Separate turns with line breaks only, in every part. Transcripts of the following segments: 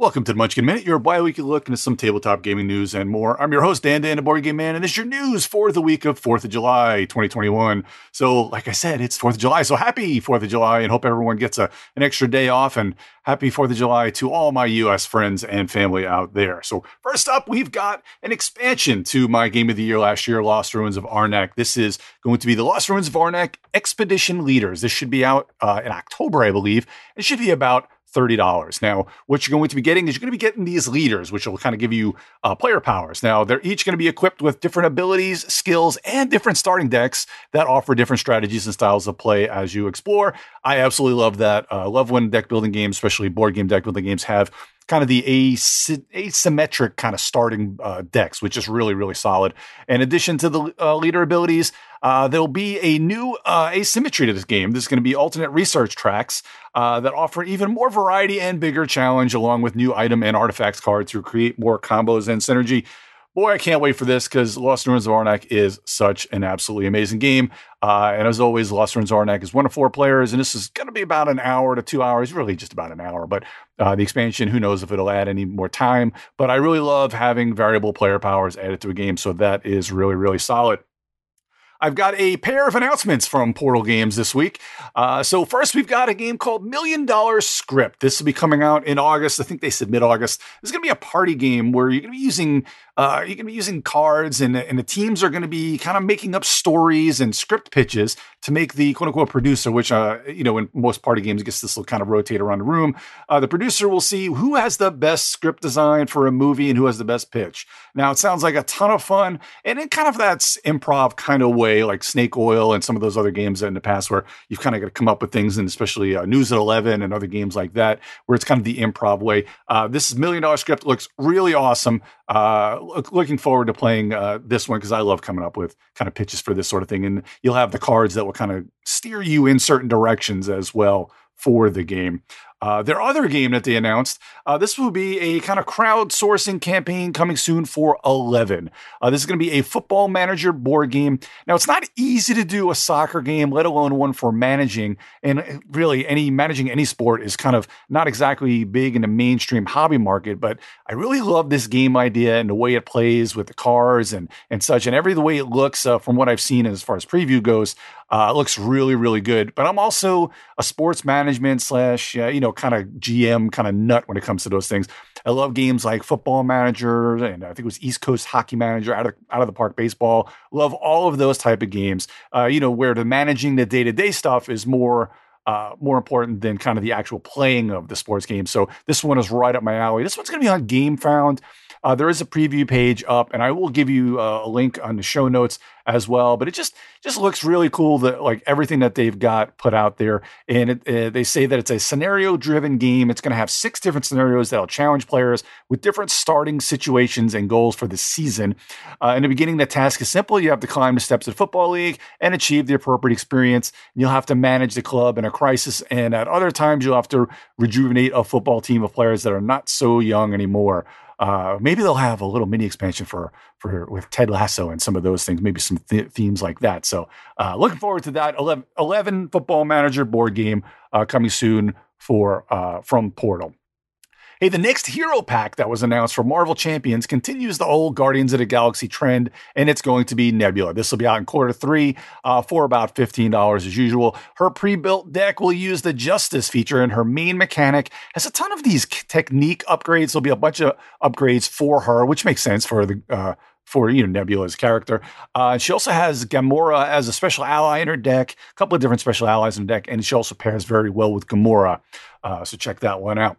Welcome to the Munchkin Minute, your bi-weekly look into some tabletop gaming news and more. I'm your host, Dan Dan, the Board Game Man, and this is your news for the week of 4th of July, 2021. So, like I said, it's 4th of July, so happy 4th of July, and hope everyone gets a, an extra day off, and happy 4th of July to all my U.S. friends and family out there. So, first up, we've got an expansion to my Game of the Year last year, Lost Ruins of Arnak. This is going to be the Lost Ruins of Arnak Expedition Leaders. This should be out uh, in October, I believe. It should be about $30. Now, what you're going to be getting is you're going to be getting these leaders, which will kind of give you uh, player powers. Now, they're each going to be equipped with different abilities, skills, and different starting decks that offer different strategies and styles of play as you explore. I absolutely love that. I uh, love when deck building games, especially board game deck building games, have kind of the asymmetric kind of starting uh, decks, which is really, really solid. In addition to the uh, leader abilities, uh, there'll be a new uh, asymmetry to this game. There's going to be alternate research tracks uh, that offer even more variety and bigger challenge, along with new item and artifacts cards to create more combos and synergy boy, I can't wait for this because Lost Ruins of Arnak is such an absolutely amazing game. Uh, and as always, Lost Ruins of Arnak is one of four players, and this is going to be about an hour to two hours, really just about an hour. But uh, the expansion, who knows if it'll add any more time. But I really love having variable player powers added to a game, so that is really, really solid. I've got a pair of announcements from Portal Games this week. Uh, so first, we've got a game called Million Dollar Script. This will be coming out in August. I think they said mid August. Is going to be a party game where you're going to be using uh, you're going to be using cards, and, and the teams are going to be kind of making up stories and script pitches to make the quote unquote producer, which, uh, you know, in most party games, I guess this will kind of rotate around the room. Uh, the producer will see who has the best script design for a movie and who has the best pitch. Now, it sounds like a ton of fun, and in kind of that improv kind of way, like Snake Oil and some of those other games in the past where you've kind of got to come up with things, and especially uh, News at 11 and other games like that, where it's kind of the improv way. Uh, this is Million Dollar Script, looks really awesome. Uh, looking forward to playing uh, this one because I love coming up with kind of pitches for this sort of thing. And you'll have the cards that will kind of steer you in certain directions as well for the game. Uh, their other game that they announced, uh, this will be a kind of crowdsourcing campaign coming soon for 11. Uh, this is going to be a football manager board game. Now, it's not easy to do a soccer game, let alone one for managing. And really, any managing any sport is kind of not exactly big in the mainstream hobby market. But I really love this game idea and the way it plays with the cars and and such, and every the way it looks uh, from what I've seen as far as preview goes. Uh, it looks really, really good. But I'm also a sports management slash, uh, you know, kind of GM kind of nut when it comes to those things. I love games like Football Manager and I think it was East Coast Hockey Manager, out of out of the park baseball. Love all of those type of games. Uh, you know, where the managing the day to day stuff is more. Uh, more important than kind of the actual playing of the sports game. So this one is right up my alley. This one's going to be on GameFound. Uh, there is a preview page up, and I will give you uh, a link on the show notes as well. But it just just looks really cool that like everything that they've got put out there, and it, uh, they say that it's a scenario driven game. It's going to have six different scenarios that'll challenge players with different starting situations and goals for the season. Uh, in the beginning, the task is simple: you have to climb the steps of the football league and achieve the appropriate experience. You'll have to manage the club in a crisis, and at other times, you'll have to rejuvenate a football team of players that are not so young anymore. Uh, maybe they'll have a little mini expansion for for with Ted Lasso and some of those things, maybe some th- themes like that. So, uh, looking forward to that 11, 11 football manager board game uh, coming soon for uh, from Portal. Hey, the next hero pack that was announced for Marvel Champions continues the old Guardians of the Galaxy trend, and it's going to be Nebula. This will be out in quarter three uh, for about $15 as usual. Her pre built deck will use the Justice feature, and her main mechanic has a ton of these technique upgrades. There'll be a bunch of upgrades for her, which makes sense for the. Uh, for you know Nebula's character. Uh, she also has Gamora as a special ally in her deck, a couple of different special allies in the deck, and she also pairs very well with Gamora. Uh, so check that one out.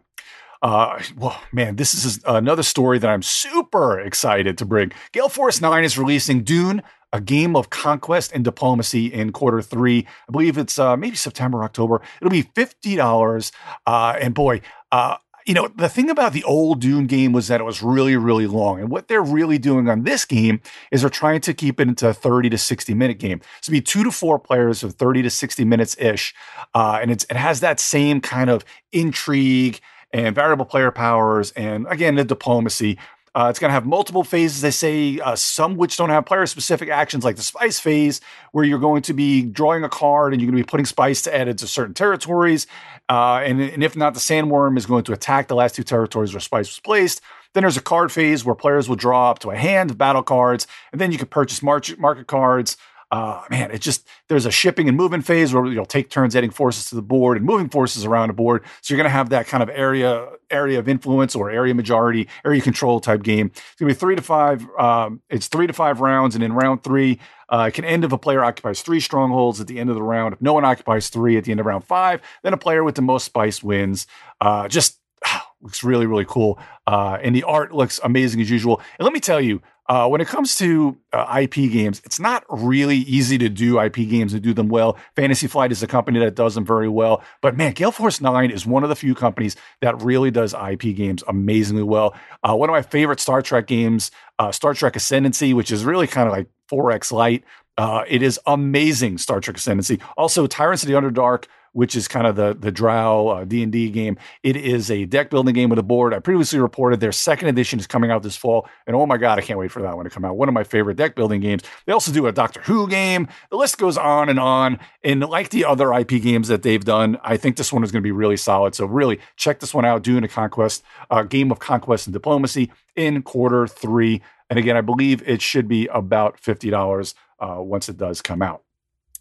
Uh, well, man, this is another story that I'm super excited to bring. Gale Force 9 is releasing Dune, a game of conquest and diplomacy in quarter three. I believe it's uh, maybe September, October. It'll be $50. Uh, and boy, uh, you know, the thing about the old Dune game was that it was really, really long. And what they're really doing on this game is they're trying to keep it into a 30 to 60 minute game. So be two to four players of 30 to 60 minutes ish. Uh, and it has that same kind of intrigue and variable player powers, and again, the diplomacy. Uh, it's going to have multiple phases. They say uh, some which don't have player specific actions, like the spice phase, where you're going to be drawing a card and you're going to be putting spice to add into certain territories. Uh, and, and if not, the sandworm is going to attack the last two territories where spice was placed. Then there's a card phase where players will draw up to a hand of battle cards, and then you can purchase market cards. Uh, man, it just there's a shipping and movement phase where you'll take turns adding forces to the board and moving forces around the board. So you're going to have that kind of area area of influence or area majority, area control type game. It's going to be three to five. Um, it's three to five rounds, and in round three, uh, it can end if a player occupies three strongholds at the end of the round. If no one occupies three at the end of round five, then a player with the most spice wins. Uh, just looks really really cool, uh, and the art looks amazing as usual. And let me tell you, uh, when it comes to uh, IP games, it's not really easy to do IP games and do them well. Fantasy Flight is a company that does them very well. But man, Gale Force 9 is one of the few companies that really does IP games amazingly well. Uh, one of my favorite Star Trek games, uh, Star Trek Ascendancy, which is really kind of like 4X Light. Uh, it is amazing, Star Trek Ascendancy. Also, Tyrants of the Underdark which is kind of the the Drow uh, D and D game. It is a deck building game with a board. I previously reported their second edition is coming out this fall, and oh my god, I can't wait for that one to come out. One of my favorite deck building games. They also do a Doctor Who game. The list goes on and on. And like the other IP games that they've done, I think this one is going to be really solid. So really check this one out. Dune a Conquest, uh, game of conquest and diplomacy in quarter three. And again, I believe it should be about fifty dollars uh, once it does come out.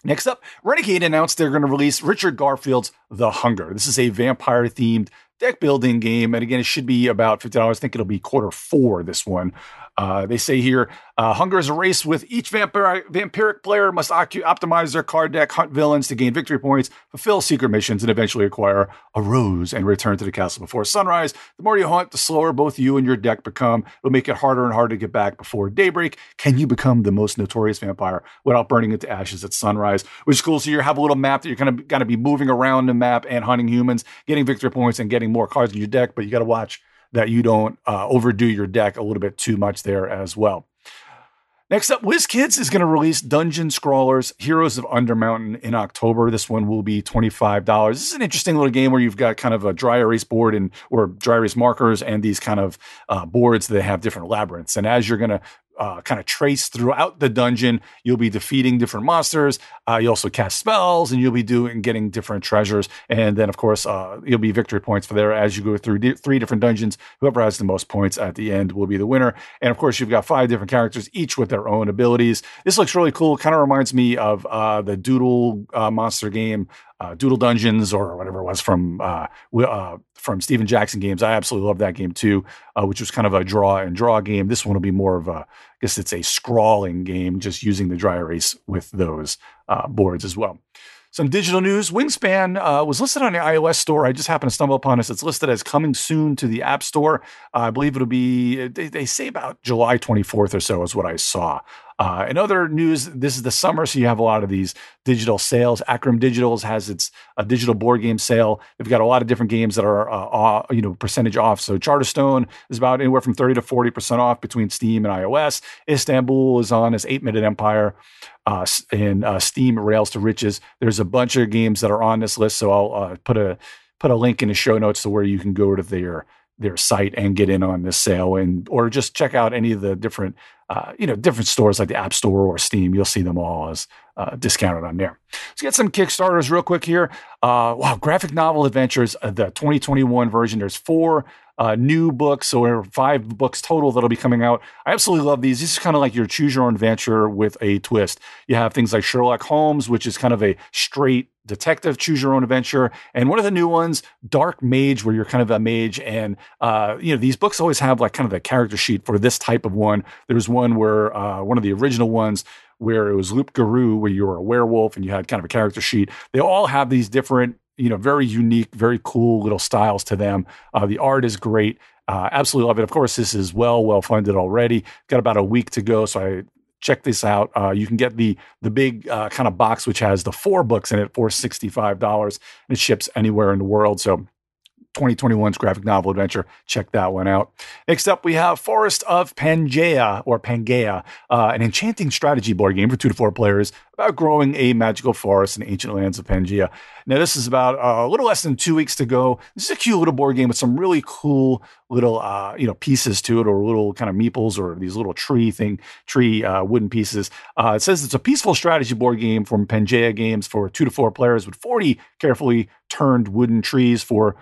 Next up, Renegade announced they're going to release Richard Garfield's The Hunger. This is a vampire themed deck building game. And again, it should be about $50. I think it'll be quarter four, this one. Uh, they say here, uh, hunger is a race with each vampiric player must ocu- optimize their card deck, hunt villains to gain victory points, fulfill secret missions, and eventually acquire a rose and return to the castle before sunrise. The more you hunt, the slower both you and your deck become. It'll make it harder and harder to get back before daybreak. Can you become the most notorious vampire without burning into ashes at sunrise? Which is cool. So you have a little map that you're kind of going to be moving around the map and hunting humans, getting victory points, and getting more cards in your deck. But you got to watch that you don't uh, overdo your deck a little bit too much there as well. Next up, WizKids is going to release Dungeon Scrawlers Heroes of Undermountain in October. This one will be $25. This is an interesting little game where you've got kind of a dry erase board and or dry erase markers and these kind of uh, boards that have different labyrinths. And as you're going to uh, kind of trace throughout the dungeon. You'll be defeating different monsters. Uh, you also cast spells, and you'll be doing getting different treasures. And then, of course, uh, you'll be victory points for there as you go through di- three different dungeons. Whoever has the most points at the end will be the winner. And of course, you've got five different characters, each with their own abilities. This looks really cool. Kind of reminds me of uh, the Doodle uh, monster game Doodle Dungeons or whatever it was from from Stephen Jackson games. I absolutely love that game too, uh, which was kind of a draw and draw game. This one will be more of a, I guess it's a scrawling game, just using the dry erase with those uh, boards as well. Some digital news. Wingspan uh, was listed on the iOS store. I just happened to stumble upon this. It's listed as coming soon to the App Store. I believe it'll be, they, they, say about July 24th or so, is what I saw. Uh, in other news, this is the summer, so you have a lot of these digital sales. Acram Digitals has its digital board game sale. They've got a lot of different games that are uh, you know percentage off. So Charterstone is about anywhere from thirty to forty percent off between Steam and iOS. Istanbul is on as Eight Minute Empire. Uh, and uh, Steam Rails to Riches. There's a bunch of games that are on this list, so I'll uh, put a put a link in the show notes to where you can go to their their site and get in on this sale and or just check out any of the different uh, you know different stores like the app store or steam you'll see them all as uh, discounted on there let's get some kickstarters real quick here uh, wow graphic novel adventures uh, the 2021 version there's four uh, new books or five books total that'll be coming out. I absolutely love these. This is kind of like your choose your own adventure with a twist. You have things like Sherlock Holmes, which is kind of a straight detective choose your own adventure and one of the new ones dark mage where you're kind of a mage and uh, you know these books always have like kind of a character sheet for this type of one there's one where uh, one of the original ones where it was Loup Garou where you were a werewolf and you had kind of a character sheet. They all have these different you know, very unique, very cool little styles to them. Uh, the art is great. Uh, absolutely love it. Of course, this is well, well funded already. Got about a week to go, so I check this out. Uh, you can get the the big uh, kind of box which has the four books in it for sixty five dollars. And it ships anywhere in the world. So 2021's graphic novel adventure. Check that one out. Next up, we have Forest of Pangea or Pangea, uh, an enchanting strategy board game for two to four players about growing a magical forest in ancient lands of Pangea. Now, this is about uh, a little less than two weeks to go. This is a cute little board game with some really cool little, uh, you know, pieces to it, or little kind of meeples, or these little tree thing, tree uh, wooden pieces. Uh, it says it's a peaceful strategy board game from Pangea Games for two to four players with 40 carefully turned wooden trees for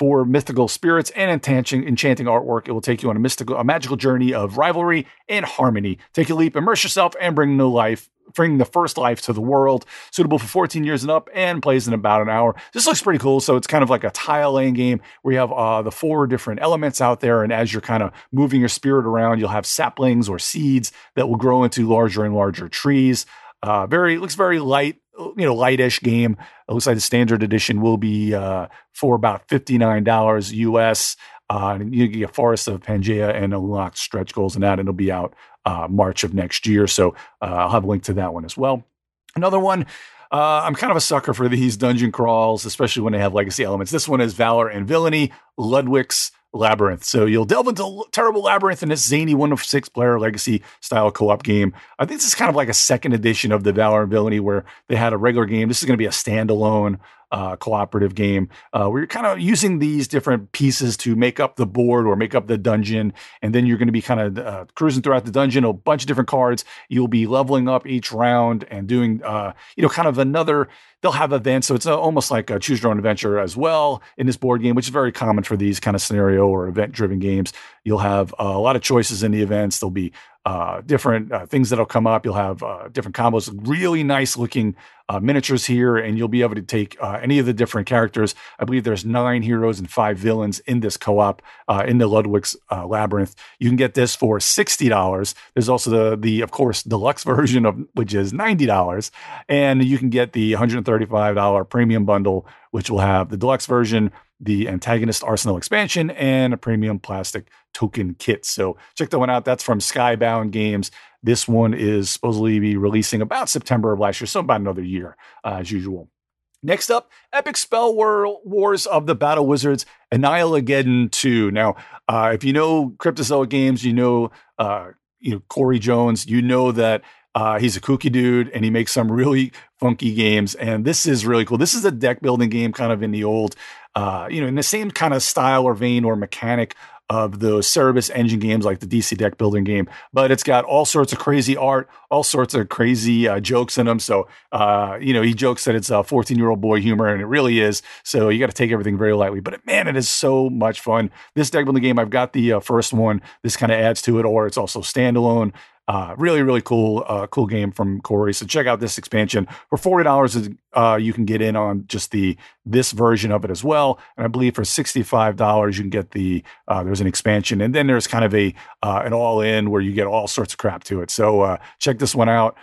for mythical spirits and enchanting, enchanting artwork. It will take you on a mystical, a magical journey of rivalry and harmony. Take a leap, immerse yourself, and bring new life bring the first life to the world, suitable for 14 years and up, and plays in about an hour. This looks pretty cool. So it's kind of like a tile laying game where you have uh, the four different elements out there, and as you're kind of moving your spirit around, you'll have saplings or seeds that will grow into larger and larger trees. Uh, very looks very light, you know, lightish game. It looks like the standard edition will be uh, for about fifty nine dollars US. Uh, you get Forest of Pangea and unlock stretch goals and that, and it'll be out uh, March of next year. So uh, I'll have a link to that one as well. Another one. Uh, I'm kind of a sucker for these dungeon crawls, especially when they have legacy elements. This one is Valor and Villainy, Ludwig's Labyrinth. So you'll delve into terrible labyrinth in this zany one of six player legacy style co op game. I think this is kind of like a second edition of the Valor and Villainy where they had a regular game. This is going to be a standalone uh, cooperative game uh, where you're kind of using these different pieces to make up the board or make up the dungeon. And then you're going to be kind of uh, cruising throughout the dungeon, a bunch of different cards. You'll be leveling up each round and doing, uh, you know, kind of another. They'll have events, so it's uh, almost like a choose your own adventure as well in this board game, which is very common for these kind of scenario or event driven games. You'll have uh, a lot of choices in the events. There'll be uh, different uh, things that'll come up. You'll have uh, different combos, really nice looking uh, miniatures here, and you'll be able to take uh, any of the different characters. I believe there's nine heroes and five villains in this co-op uh, in the Ludwig's Labyrinth. You can get this for sixty dollars. There's also the the of course deluxe version of which is ninety dollars, and you can get the 135 dollar premium bundle, which will have the deluxe version the Antagonist Arsenal expansion and a premium plastic token kit. So check that one out. That's from Skybound Games. This one is supposedly be releasing about September of last year, so about another year uh, as usual. Next up, Epic Spell Wars of the Battle Wizards, Annihilageddon 2. Now, uh, if you know Cryptozoic games, you know, uh, you know Cory Jones, you know that uh, he's a kooky dude and he makes some really funky games. And this is really cool. This is a deck building game, kind of in the old, uh, you know, in the same kind of style or vein or mechanic of those Cerberus engine games like the DC deck building game, but it's got all sorts of crazy art, all sorts of crazy uh, jokes in them. So, uh, you know, he jokes that it's a 14 year old boy humor, and it really is. So you got to take everything very lightly. But man, it is so much fun. This deck building game, I've got the uh, first one. This kind of adds to it, or it's also standalone. Uh, really, really cool, uh, cool game from Cory. So check out this expansion for forty dollars. Uh, you can get in on just the this version of it as well, and I believe for sixty five dollars you can get the uh, there's an expansion, and then there's kind of a uh, an all in where you get all sorts of crap to it. So uh, check this one out.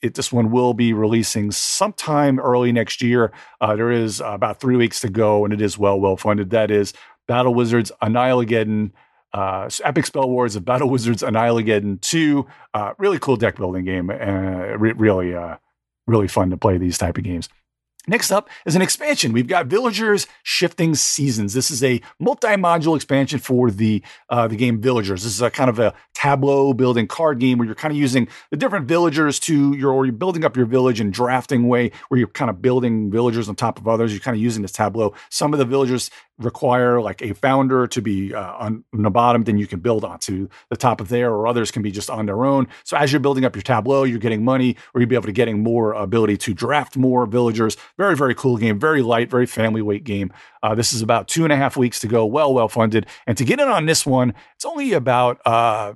It, this one will be releasing sometime early next year. there is about three weeks to go, and it is well well funded. That is Battle Wizards Annihilageddon uh, Epic Spell Wars of Battle Wizards Annihilageddon 2. Uh, really cool deck building game. Uh, re- really, uh, really fun to play these type of games. Next up is an expansion. We've got Villagers Shifting Seasons. This is a multi-module expansion for the uh, the game Villagers. This is a kind of a tableau building card game where you're kind of using the different villagers to your or you're building up your village in drafting way where you're kind of building villagers on top of others. You're kind of using this tableau. Some of the villagers require like a founder to be uh, on, the bottom, then you can build onto the top of there, or others can be just on their own. So as you're building up your tableau, you're getting money, or you'll be able to getting more ability to draft more villagers. Very, very cool game, very light, very family weight game. Uh, this is about two and a half weeks to go, well, well funded. And to get in on this one, it's only about uh,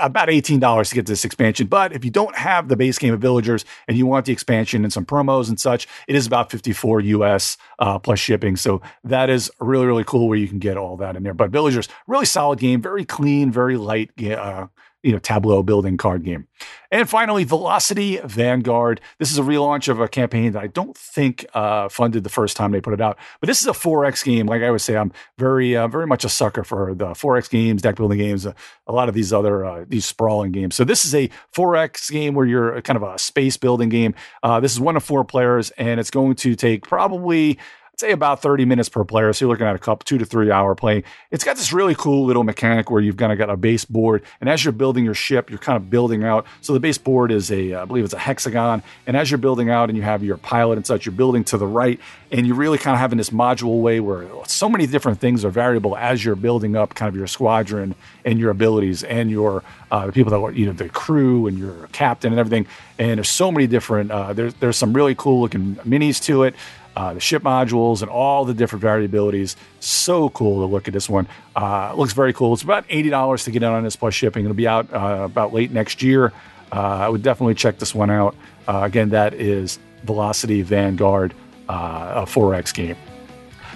about $18 to get this expansion. But if you don't have the base game of Villagers and you want the expansion and some promos and such, it is about 54 US uh, plus shipping. So that is really, really cool where you can get all that in there. But Villagers, really solid game, very clean, very light uh, you know tableau building card game. And finally, Velocity Vanguard. This is a relaunch of a campaign that I don't think uh, funded the first time they put it out, but this is a 4X game. Like I would say, I'm very, uh, very much a sucker for the 4X games, deck building games, uh, a lot of these other uh, these sprawling games. So this is a 4X game where you're kind of a space building game. Uh, this is one of four players, and it's going to take probably say about 30 minutes per player. So you're looking at a couple, two to three hour play. It's got this really cool little mechanic where you've kind of got a baseboard. And as you're building your ship, you're kind of building out. So the baseboard is a, I believe it's a hexagon. And as you're building out and you have your pilot and such, you're building to the right. And you're really kind of having this module way where so many different things are variable as you're building up kind of your squadron and your abilities and your uh, the people that are, you know, the crew and your captain and everything. And there's so many different, uh, there's, there's some really cool looking minis to it uh, the ship modules, and all the different variabilities. So cool to look at this one. Uh, looks very cool. It's about eighty dollars to get in on this plus shipping. It'll be out uh, about late next year. Uh, I would definitely check this one out. Uh, again, that is Velocity Vanguard, uh, a 4X game.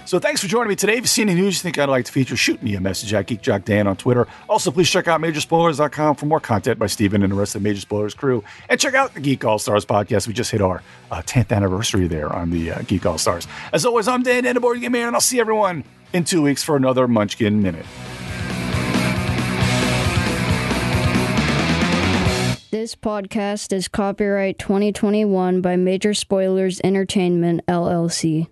So thanks for joining me today. If you see any news you think I'd like to feature, shoot me a message at GeekJockDan on Twitter. Also, please check out MajorSpoilers.com for more content by Steven and the rest of the Major Spoilers crew. And check out the Geek All Stars podcast. We just hit our uh, 10th anniversary there on the uh, Geek All Stars. As always, I'm Dan, Dan the Board Game Man, and I'll see everyone in two weeks for another Munchkin Minute.
This podcast is copyright 2021 by Major Spoilers Entertainment, LLC.